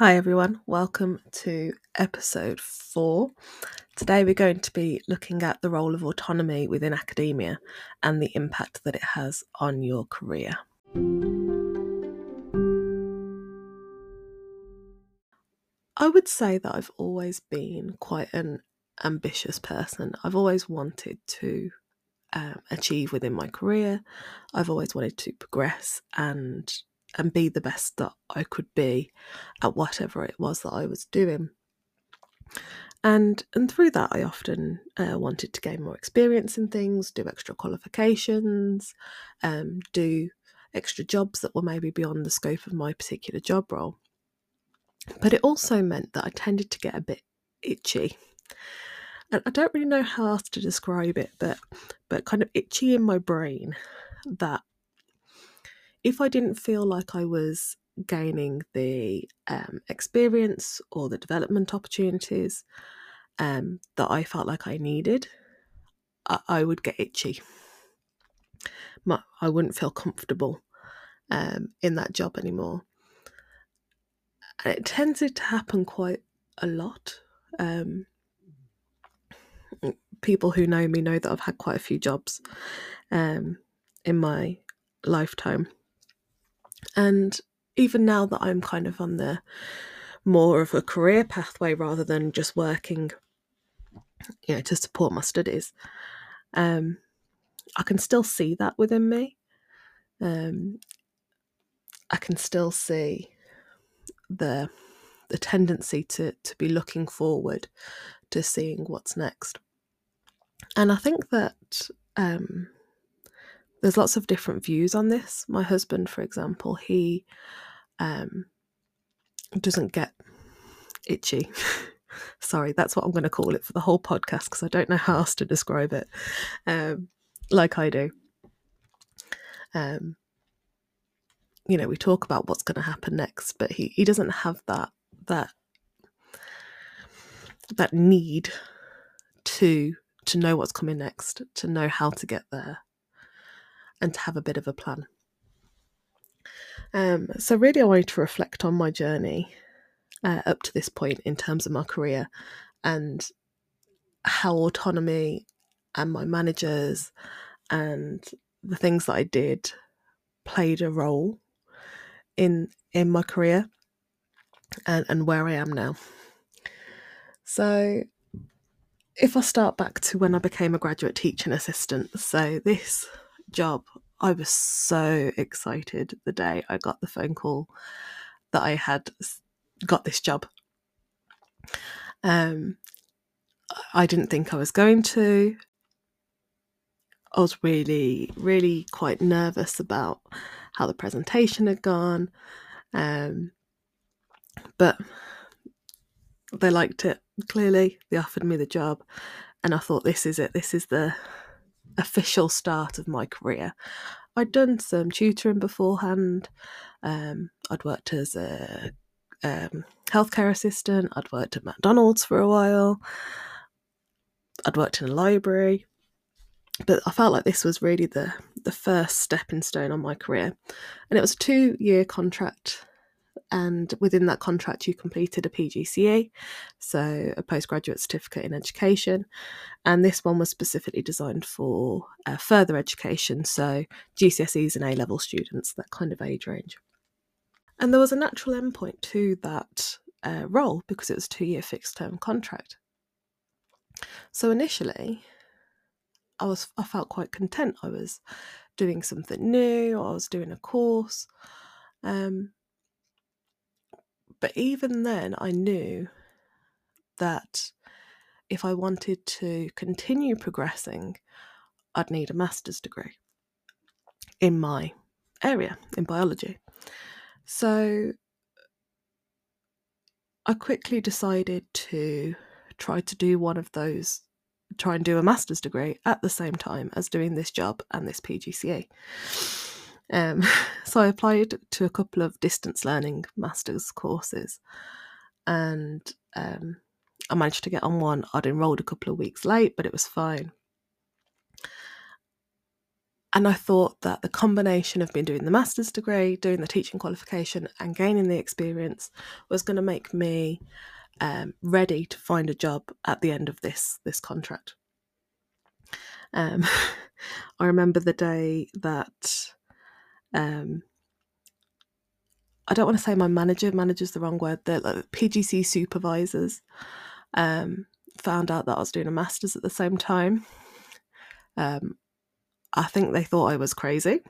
Hi, everyone. Welcome to episode four. Today, we're going to be looking at the role of autonomy within academia and the impact that it has on your career. I would say that I've always been quite an ambitious person. I've always wanted to um, achieve within my career. I've always wanted to progress and and be the best that I could be at whatever it was that I was doing. And and through that, I often uh, wanted to gain more experience in things, do extra qualifications, um, do extra jobs that were maybe beyond the scope of my particular job role. But it also meant that I tended to get a bit itchy. And I don't really know how else to describe it, but but kind of itchy in my brain that if I didn't feel like I was gaining the um, experience or the development opportunities um, that I felt like I needed, I, I would get itchy. My, I wouldn't feel comfortable um, in that job anymore. And it tends to happen quite a lot. Um, people who know me know that I've had quite a few jobs um, in my lifetime. And even now that I'm kind of on the more of a career pathway rather than just working, you know, to support my studies, um, I can still see that within me. Um, I can still see the the tendency to to be looking forward to seeing what's next. And I think that um, there's lots of different views on this. My husband, for example, he um, doesn't get itchy. Sorry, that's what I'm going to call it for the whole podcast because I don't know how else to describe it. Um, like I do. Um, you know, we talk about what's going to happen next, but he, he doesn't have that that that need to to know what's coming next, to know how to get there and to have a bit of a plan. Um, so, really, I wanted to reflect on my journey uh, up to this point in terms of my career and how autonomy and my managers and the things that I did played a role in in my career and, and where I am now. So if I start back to when I became a graduate teaching assistant, so this job. I was so excited the day I got the phone call that I had got this job. Um, I didn't think I was going to. I was really, really quite nervous about how the presentation had gone. Um, but they liked it clearly. They offered me the job, and I thought, this is it. This is the official start of my career. I'd done some tutoring beforehand. Um, I'd worked as a um, healthcare assistant. I'd worked at McDonald's for a while. I'd worked in a library, but I felt like this was really the the first stepping stone on my career, and it was a two year contract and within that contract you completed a PGCE, so a postgraduate certificate in education, and this one was specifically designed for uh, further education, so GCSEs and A level students, that kind of age range. And there was a natural endpoint to that uh, role because it was a two year fixed term contract. So initially, I was I felt quite content. I was doing something new. I was doing a course, um, but even then, I knew that if I wanted to continue progressing, I'd need a master's degree in my area, in biology. So I quickly decided to try to do one of those, try and do a master's degree at the same time as doing this job and this PGCE. Um, so I applied to a couple of distance learning master's courses, and um, I managed to get on one. I'd enrolled a couple of weeks late, but it was fine. and I thought that the combination of me doing the master's degree, doing the teaching qualification, and gaining the experience was going to make me um, ready to find a job at the end of this this contract. Um, I remember the day that um, I don't want to say my manager, manager's the wrong word, the like, PGC supervisors um, found out that I was doing a master's at the same time. Um, I think they thought I was crazy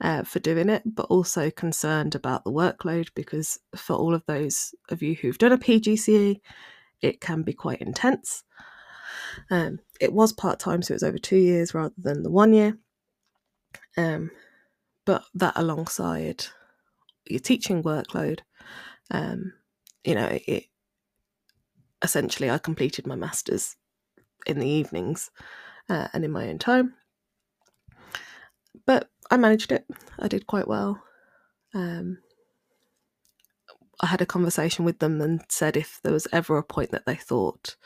uh, for doing it, but also concerned about the workload because for all of those of you who've done a PGCE, it can be quite intense. Um, it was part time, so it was over two years rather than the one year. Um, but that alongside your teaching workload, um, you know, it essentially I completed my masters in the evenings uh, and in my own time. But I managed it. I did quite well. Um, I had a conversation with them and said if there was ever a point that they thought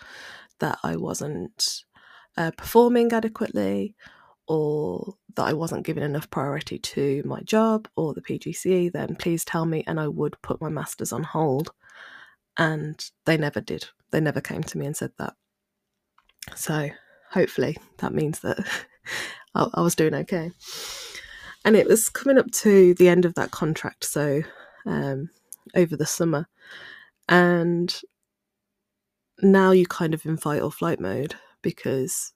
that I wasn't uh, performing adequately or that I wasn't giving enough priority to my job or the PGCE, then please tell me and I would put my masters on hold. And they never did. They never came to me and said that. So hopefully that means that I, I was doing okay. And it was coming up to the end of that contract, so um, over the summer. And now you kind of in fight or flight mode because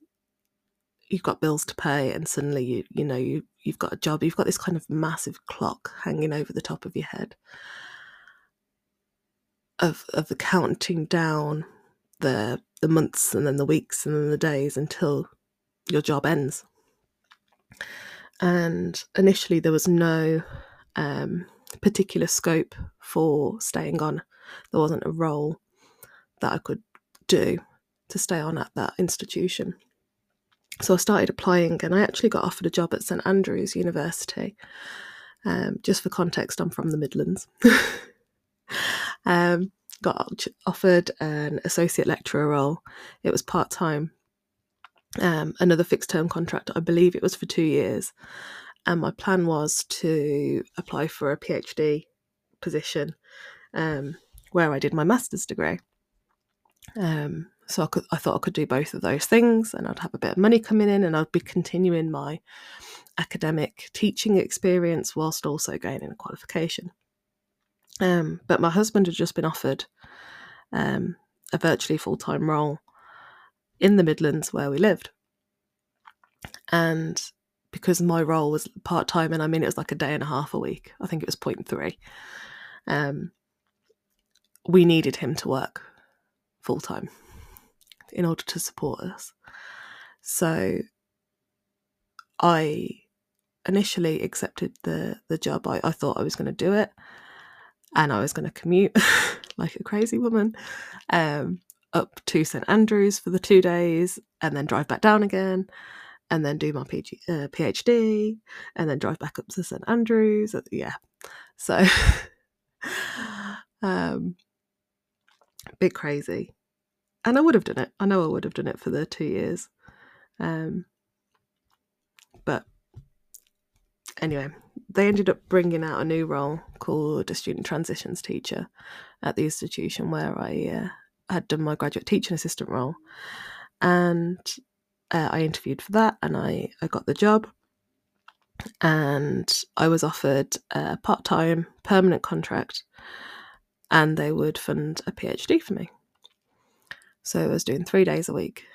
you've got bills to pay and suddenly you you know you you've got a job you've got this kind of massive clock hanging over the top of your head of of the counting down the the months and then the weeks and then the days until your job ends. And initially there was no um, particular scope for staying on. There wasn't a role that i could do to stay on at that institution so I started applying and I actually got offered a job at St Andrews University. Um, just for context, I'm from the Midlands. um, got offered an associate lecturer role. It was part time, um, another fixed term contract. I believe it was for two years. And my plan was to apply for a PhD position um, where I did my master's degree. Um, so I, could, I thought I could do both of those things and I'd have a bit of money coming in and I'd be continuing my academic teaching experience whilst also gaining a qualification. Um, but my husband had just been offered um, a virtually full time role in the Midlands where we lived. And because my role was part time, and I mean, it was like a day and a half a week, I think it was 0.3, um, we needed him to work full time in order to support us. So I initially accepted the the job. I, I thought I was going to do it, and I was going to commute like a crazy woman um, up to St Andrews for the two days, and then drive back down again, and then do my PG, uh, PhD, and then drive back up to St Andrews. Yeah, so um, bit crazy and I would have done it. I know I would have done it for the two years. Um, but anyway, they ended up bringing out a new role called a student transitions teacher at the institution where I uh, had done my graduate teaching assistant role. And uh, I interviewed for that and I, I got the job. And I was offered a part time permanent contract and they would fund a PhD for me. So I was doing three days a week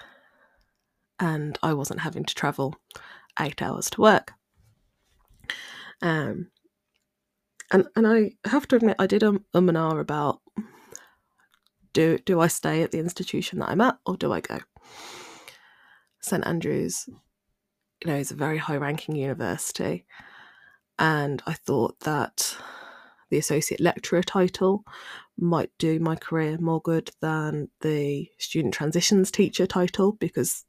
and I wasn't having to travel eight hours to work. Um, and and I have to admit, I did um, um and ah about do do I stay at the institution that I'm at or do I go? St Andrews, you know, is a very high-ranking university, and I thought that the associate lecturer title might do my career more good than the student transitions teacher title because,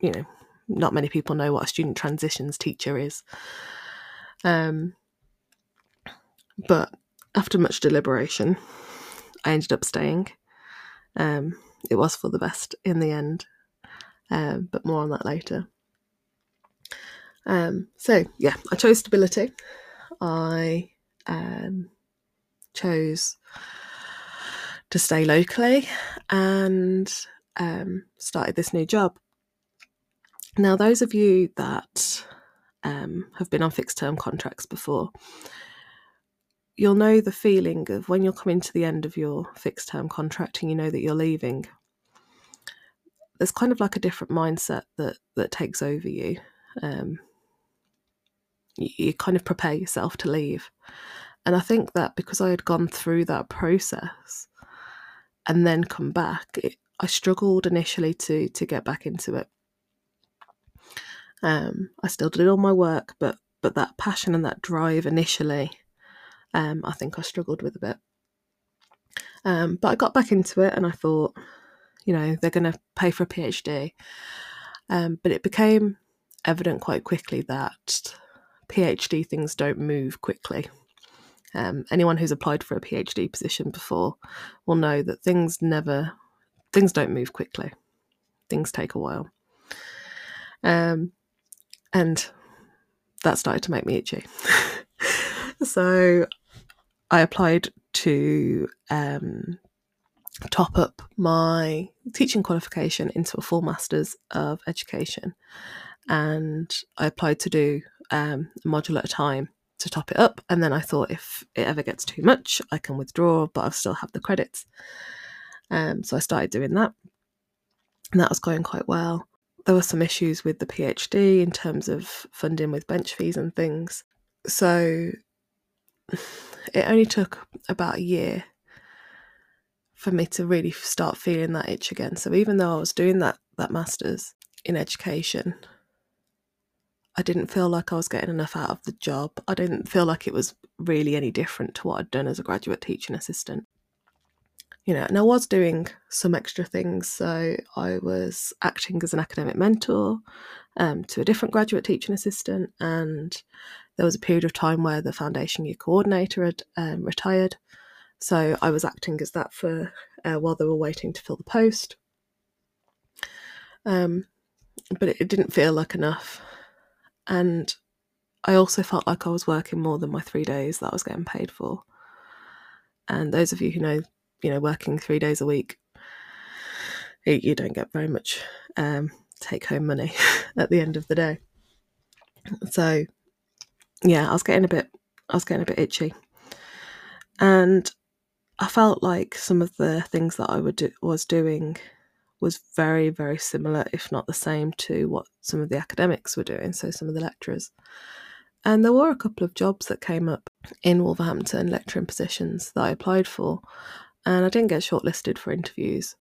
you know, not many people know what a student transitions teacher is. Um, but after much deliberation, I ended up staying. Um, it was for the best in the end, um, but more on that later. Um, so yeah, I chose stability. I um, chose to stay locally and um, started this new job. Now, those of you that um, have been on fixed term contracts before, you'll know the feeling of when you're coming to the end of your fixed term contract and you know that you're leaving. There's kind of like a different mindset that that takes over you. Um, you, kind of prepare yourself to leave, and I think that because I had gone through that process and then come back, it, I struggled initially to to get back into it. Um, I still did all my work, but but that passion and that drive initially, um, I think I struggled with a bit. Um, but I got back into it, and I thought, you know, they're going to pay for a PhD. Um, but it became evident quite quickly that PhD things don't move quickly. Um, anyone who's applied for a PhD position before will know that things never, things don't move quickly. Things take a while. Um, and that started to make me itchy. so I applied to um, top up my teaching qualification into a full Masters of Education. And I applied to do um, a module at a time to top it up. And then I thought if it ever gets too much, I can withdraw, but I'll still have the credits. Um, so I started doing that. And that was going quite well. There were some issues with the PhD in terms of funding with bench fees and things. So it only took about a year for me to really start feeling that itch again. So even though I was doing that that masters in education, I didn't feel like I was getting enough out of the job. I didn't feel like it was really any different to what I'd done as a graduate teaching assistant. You know, and I was doing some extra things. So I was acting as an academic mentor um, to a different graduate teaching assistant, and there was a period of time where the foundation year coordinator had um, retired. So I was acting as that for uh, while they were waiting to fill the post. Um, but it, it didn't feel like enough and I also felt like I was working more than my three days that I was getting paid for. And those of you who know, you know, working three days a week, you don't get very much um, take home money at the end of the day. So, yeah, I was getting a bit, I was getting a bit itchy, and I felt like some of the things that I would do, was doing was very, very similar, if not the same, to what some of the academics were doing, so some of the lecturers. And there were a couple of jobs that came up in Wolverhampton, lecturing positions that I applied for, and I didn't get shortlisted for interviews.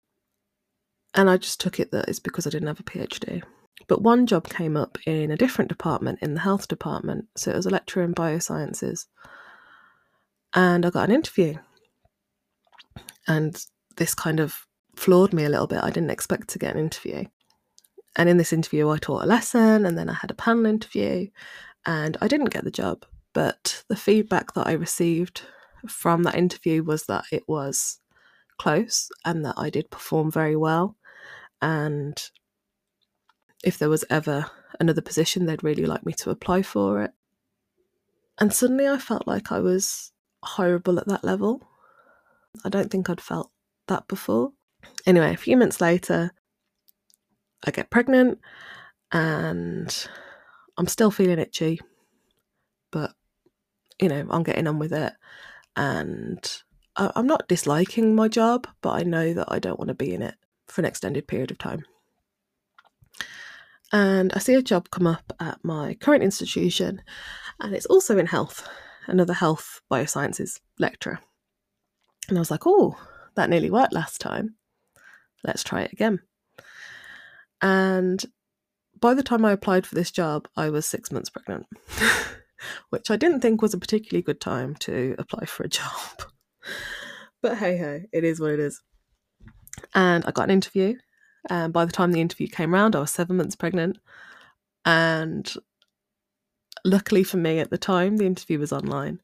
And I just took it that it's because I didn't have a PhD. But one job came up in a different department, in the health department, so it was a lecturer in biosciences. And I got an interview. And this kind of floored me a little bit. I didn't expect to get an interview. And in this interview, I taught a lesson and then I had a panel interview and I didn't get the job. But the feedback that I received from that interview was that it was close and that I did perform very well. And if there was ever another position, they'd really like me to apply for it. And suddenly I felt like I was horrible at that level. I don't think I'd felt that before. Anyway, a few months later, I get pregnant and I'm still feeling itchy, but you know, I'm getting on with it. And I'm not disliking my job, but I know that I don't want to be in it for an extended period of time. And I see a job come up at my current institution, and it's also in health, another health biosciences lecturer. And I was like, oh, that nearly worked last time let's try it again. And by the time I applied for this job, I was six months pregnant, which I didn't think was a particularly good time to apply for a job. but hey ho, it is what it is. And I got an interview. And by the time the interview came round, I was seven months pregnant. And luckily for me at the time, the interview was online.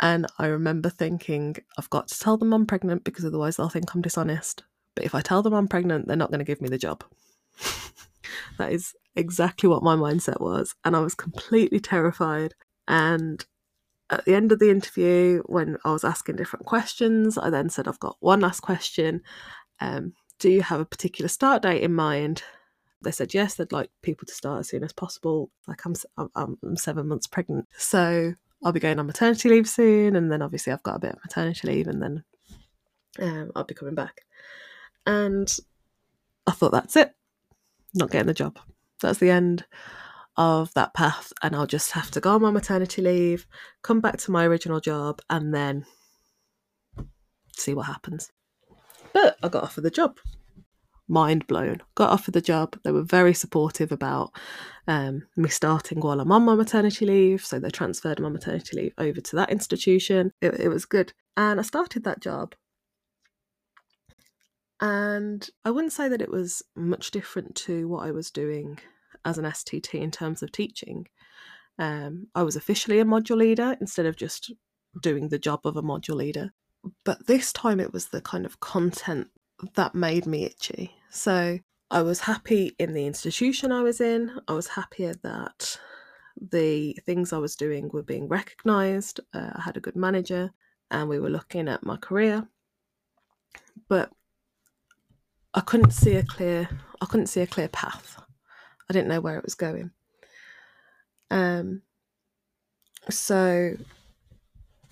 And I remember thinking, I've got to tell them I'm pregnant because otherwise they'll think I'm dishonest. But if I tell them I'm pregnant, they're not going to give me the job. That is exactly what my mindset was. And I was completely terrified. And at the end of the interview, when I was asking different questions, I then said, I've got one last question. Um, do you have a particular start date in mind? They said yes, they'd like people to start as soon as possible. Like I'm, I'm, I'm seven months pregnant, so I'll be going on maternity leave soon, and then obviously I've got a bit of maternity leave, and then um, I'll be coming back. And I thought that's it, not getting the job. That's the end of that path, and I'll just have to go on my maternity leave, come back to my original job, and then see what happens. But I got offered the job. Mind blown. Got offered the job. They were very supportive about um, me starting while I'm on my maternity leave. So they transferred my maternity leave over to that institution. It, it was good. And I started that job. And I wouldn't say that it was much different to what I was doing as an STT in terms of teaching. Um, I was officially a module leader instead of just doing the job of a module leader. But this time it was the kind of content that made me itchy. So I was happy in the institution I was in. I was happier that the things I was doing were being recognised. Uh, I had a good manager and we were looking at my career. But I couldn't see a clear I couldn't see a clear path. I didn't know where it was going. Um, so,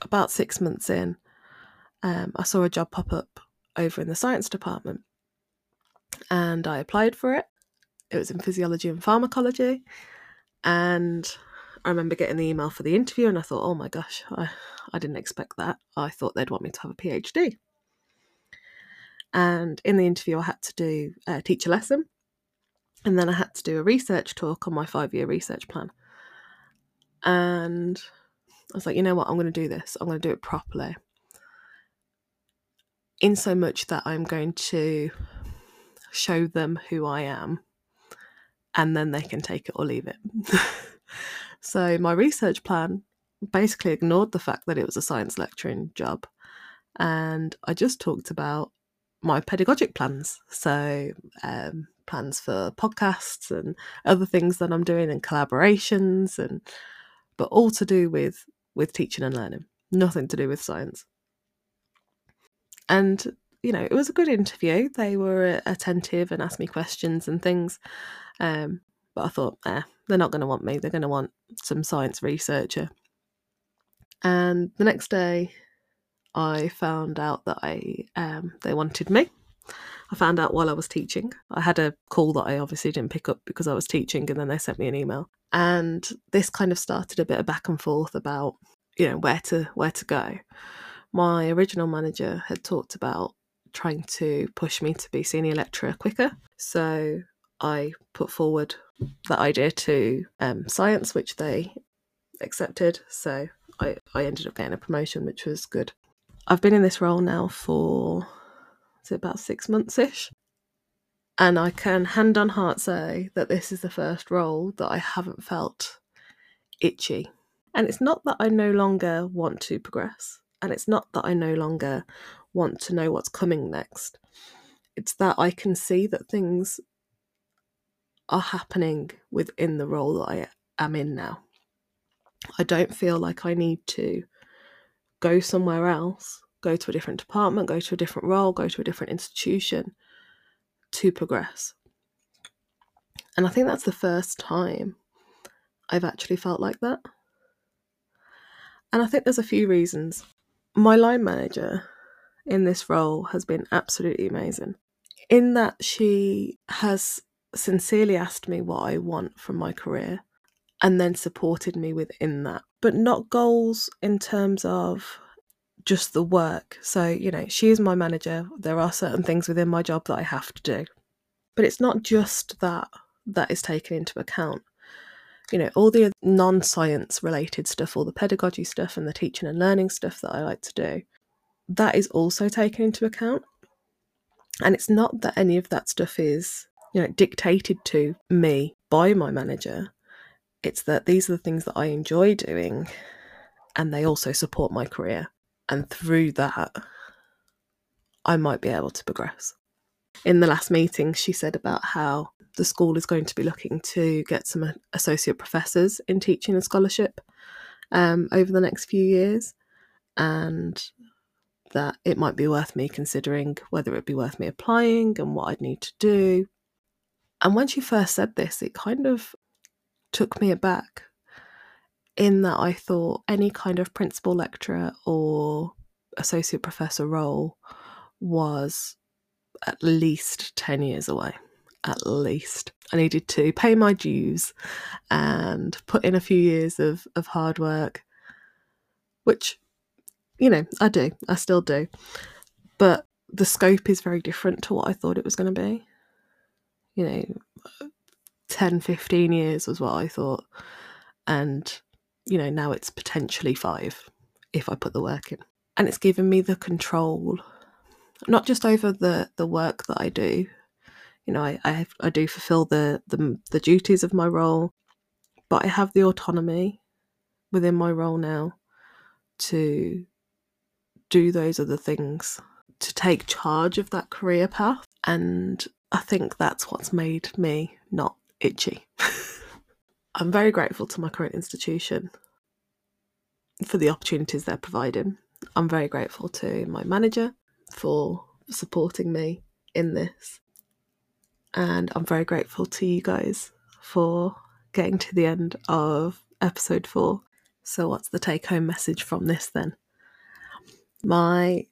about six months in, um, I saw a job pop up over in the science department and I applied for it. It was in physiology and pharmacology. And I remember getting the email for the interview and I thought, oh my gosh, I, I didn't expect that. I thought they'd want me to have a PhD. And in the interview, I had to do a teach a lesson and then I had to do a research talk on my five year research plan. And I was like, you know what, I'm going to do this. I'm going to do it properly. In so much that I'm going to show them who I am and then they can take it or leave it. so my research plan basically ignored the fact that it was a science lecturing job. And I just talked about my pedagogic plans. So, um, plans for podcasts and other things that I'm doing and collaborations and but all to do with with teaching and learning, nothing to do with science. And you know, it was a good interview. They were attentive and asked me questions and things. Um, but I thought, eh, they're not going to want me. They're going to want some science researcher. And the next day, I found out that I um, they wanted me. I found out while I was teaching. I had a call that I obviously didn't pick up because I was teaching, and then they sent me an email. And this kind of started a bit of back and forth about, you know, where to where to go. My original manager had talked about trying to push me to be senior lecturer quicker, so I put forward that idea to um, science, which they accepted. So I, I ended up getting a promotion, which was good. I've been in this role now for is it about six months ish? And I can hand on heart say that this is the first role that I haven't felt itchy. And it's not that I no longer want to progress, and it's not that I no longer want to know what's coming next. It's that I can see that things are happening within the role that I am in now. I don't feel like I need to go somewhere else go to a different department, go to a different role, go to a different institution to progress. And I think that's the first time I've actually felt like that. And I think there's a few reasons. My line manager in this role has been absolutely amazing, in that she has sincerely asked me what I want from my career and then supported me within that, but not goals in terms of just the work. So, you know, she is my manager. There are certain things within my job that I have to do. But it's not just that that is taken into account. You know, all the non science related stuff, all the pedagogy stuff and the teaching and learning stuff that I like to do, that is also taken into account. And it's not that any of that stuff is, you know, dictated to me by my manager. It's that these are the things that I enjoy doing and they also support my career and through that, I might be able to progress. In the last meeting, she said about how the school is going to be looking to get some associate professors in teaching and scholarship um, over the next few years, and that it might be worth me considering whether it'd be worth me applying and what I'd need to do. And when she first said this, it kind of took me aback in that I thought any kind of principal lecturer or associate professor role was at least 10 years away. At least. I needed to pay my dues and put in a few years of, of hard work, which, you know, I do. I still do. But the scope is very different to what I thought it was going to be. You know, 10, 15 years was what I thought. And, you know, now it's potentially five if I put the work in. And it's given me the control, not just over the, the work that I do. You know, I, I, have, I do fulfill the, the, the duties of my role, but I have the autonomy within my role now to do those other things, to take charge of that career path. And I think that's what's made me not itchy. I'm very grateful to my current institution for the opportunities they're providing. I'm very grateful to my manager for supporting me in this. And I'm very grateful to you guys for getting to the end of episode four. So, what's the take home message from this then? My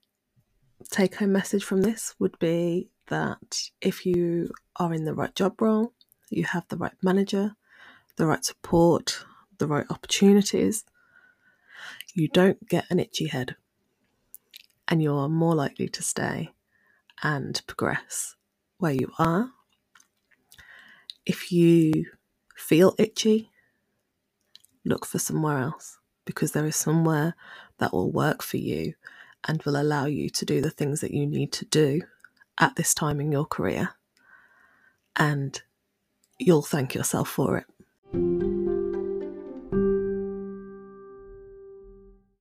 take home message from this would be that if you are in the right job role, you have the right manager, the right support, the right opportunities, you don't get an itchy head and you're more likely to stay and progress where you are. If you feel itchy, look for somewhere else because there is somewhere that will work for you and will allow you to do the things that you need to do at this time in your career. And you'll thank yourself for it.